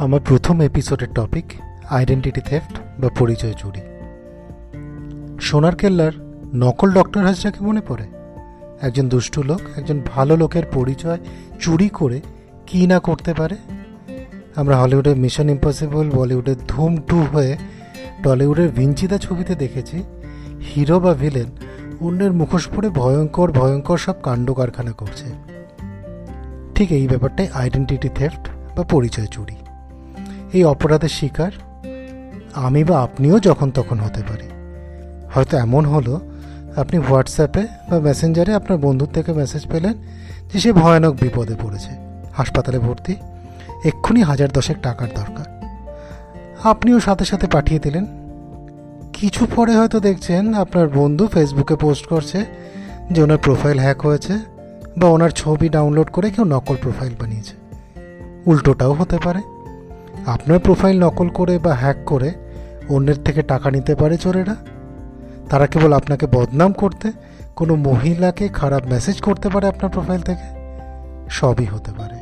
আমার প্রথম এপিসোডের টপিক আইডেন্টিটি থেফট বা পরিচয় চুরি। সোনার কেল্লার নকল ডক্টর হাজরাকে মনে পড়ে? একজন দুষ্টু লোক, একজন ভালো লোকের পরিচয় চুরি করে কী না করতে পারে? আমরা হলিউডের মিশন ইম্পসিবল বলিউডের ধুম টু হয়ে টলিউডের ভিঞ্চিদা ছবিতে দেখেছি, হিরো বা ভিলেন অন্যের মুখোশ পরে ভয়ঙ্কর ভয়ঙ্কর সব কাণ্ড কারখানা করছে। ঠিক এই ব্যাপারটাই আইডেন্টিটি থেফট বা পরিচয় চুরি। এই অপরাধের শিকার আমি বা আপনিও যখন তখন হতে পারি। হয়তো এমন হলো, আপনি হোয়াটসঅ্যাপে বা মেসেঞ্জারে আপনার বন্ধুর থেকে মেসেজ পেলেন যে সে ভয়ানক বিপদে পড়েছে। হাসপাতালে ভর্তি, এক্ষুনি হাজার দশেক টাকার দরকার। আপনিও সাথে সাথে পাঠিয়ে দিলেন। কিছু পরে হয়তো দেখছেন আপনার বন্ধু ফেসবুকে পোস্ট করছে যে ওনার প্রোফাইল হ্যাক হয়েছে বা ওনার ছবি ডাউনলোড করে কেউ নকল প্রোফাইল বানিয়েছে। উল্টোটাও হতে পারে। আপনার প্রোফাইল নকল করে বা হ্যাক করে অন্যের থেকে টাকা নিতে পারে চোরেরা? তারা কেবল আপনাকে বদনাম করতে, কোনো মহিলাকে খারাপ মেসেজ করতে পারে আপনার প্রোফাইল থেকে? সবই হতে পারে।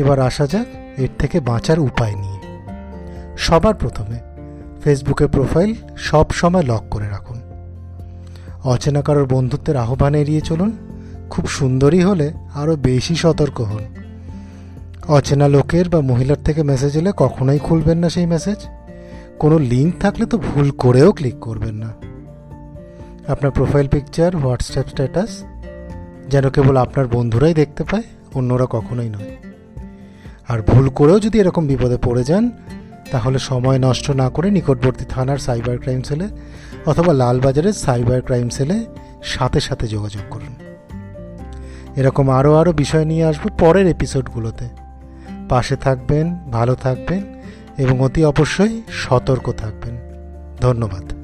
এবার আসা যাক এর থেকে বাঁচার উপায় নিয়ে। সবার প্রথমে ফেসবুকে প্রোফাইল সব সময় লক করে রাখুন। অচেনা কারোর বন্ধুত্বের আহ্বান এড়িয়ে চলুন। খুব সুন্দরী হলে আরও বেশি সতর্ক হন। অচেনা লোকের বা মহিলার থেকে মেসেজ এলে কখনোই খুলবেন না সেই মেসেজ কোনো লিঙ্ক থাকলে তো ভুল করেও ক্লিক করবেন না। আপনার প্রোফাইল পিকচার হোয়াটসঅ্যাপ স্ট্যাটাস যেন কেবল আপনার বন্ধুরাই দেখতে পায়, অন্যরা কখনোই নয়। আর ভুল করেও যদি এরকম বিপদে পড়ে যান, তাহলে সময় নষ্ট না করে নিকটবর্তী থানার সাইবার ক্রাইম সেলে অথবা লালবাজারের সাইবার ক্রাইম সেলে সাথে সাথে যোগাযোগ করুন। এরকম আরও আরও বিষয় নিয়ে আসব পরের এপিসোডগুলোতে পাশে থাকবেন ভালো থাকবেন এবং অতি অবশ্যই সতর্ক থাকবেন। ধন্যবাদ।